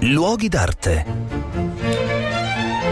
Luoghi d'arte.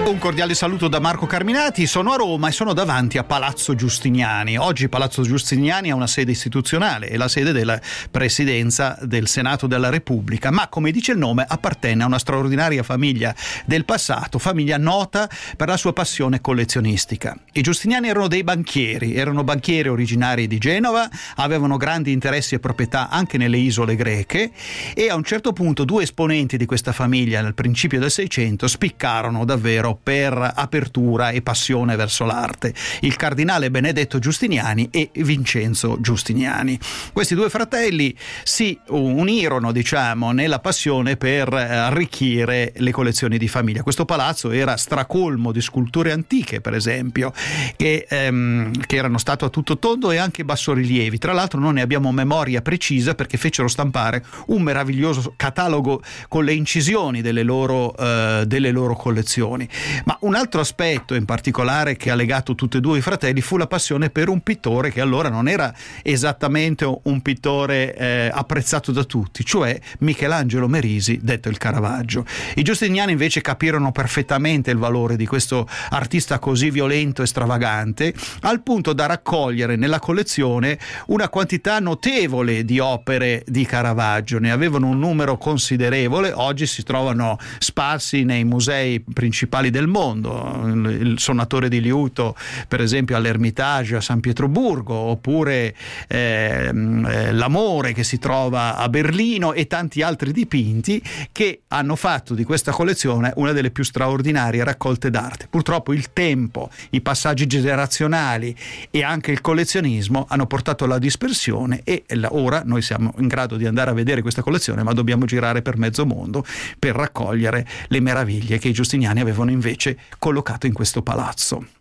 Un cordiale saluto da Marco Carminati, sono a Roma e sono davanti a Palazzo Giustiniani. Oggi Palazzo Giustiniani ha una sede istituzionale, è la sede della Presidenza del Senato della Repubblica, ma come dice il nome appartiene a una straordinaria famiglia del passato, famiglia nota per la sua passione collezionistica. I Giustiniani erano dei banchieri, erano banchieri originari di Genova, avevano grandi interessi e proprietà anche nelle isole greche e a un certo punto due esponenti di questa famiglia nel principio del Seicento spiccarono davvero per apertura e passione verso l'arte, il cardinale Benedetto Giustiniani e Vincenzo Giustiniani. Questi due fratelli si unirono, diciamo, nella passione per arricchire le collezioni di famiglia. Questo palazzo era stracolmo di sculture antiche, per esempio, che, ehm, che erano state a tutto tondo e anche bassorilievi. Tra l'altro non ne abbiamo memoria precisa perché fecero stampare un meraviglioso catalogo con le incisioni delle loro, eh, delle loro collezioni. Ma un altro aspetto in particolare che ha legato tutti e due i fratelli fu la passione per un pittore che allora non era esattamente un pittore eh, apprezzato da tutti, cioè Michelangelo Merisi, detto il Caravaggio. I giustiniani invece capirono perfettamente il valore di questo artista così violento e stravagante, al punto da raccogliere nella collezione una quantità notevole di opere di Caravaggio. Ne avevano un numero considerevole, oggi si trovano sparsi nei musei principali del del mondo, il suonatore di liuto per esempio all'Ermitage a San Pietroburgo, oppure ehm, eh, l'amore che si trova a Berlino e tanti altri dipinti che hanno fatto di questa collezione una delle più straordinarie raccolte d'arte. Purtroppo il tempo, i passaggi generazionali e anche il collezionismo hanno portato alla dispersione e ora noi siamo in grado di andare a vedere questa collezione, ma dobbiamo girare per mezzo mondo per raccogliere le meraviglie che i giustiniani avevano invece collocato in questo palazzo.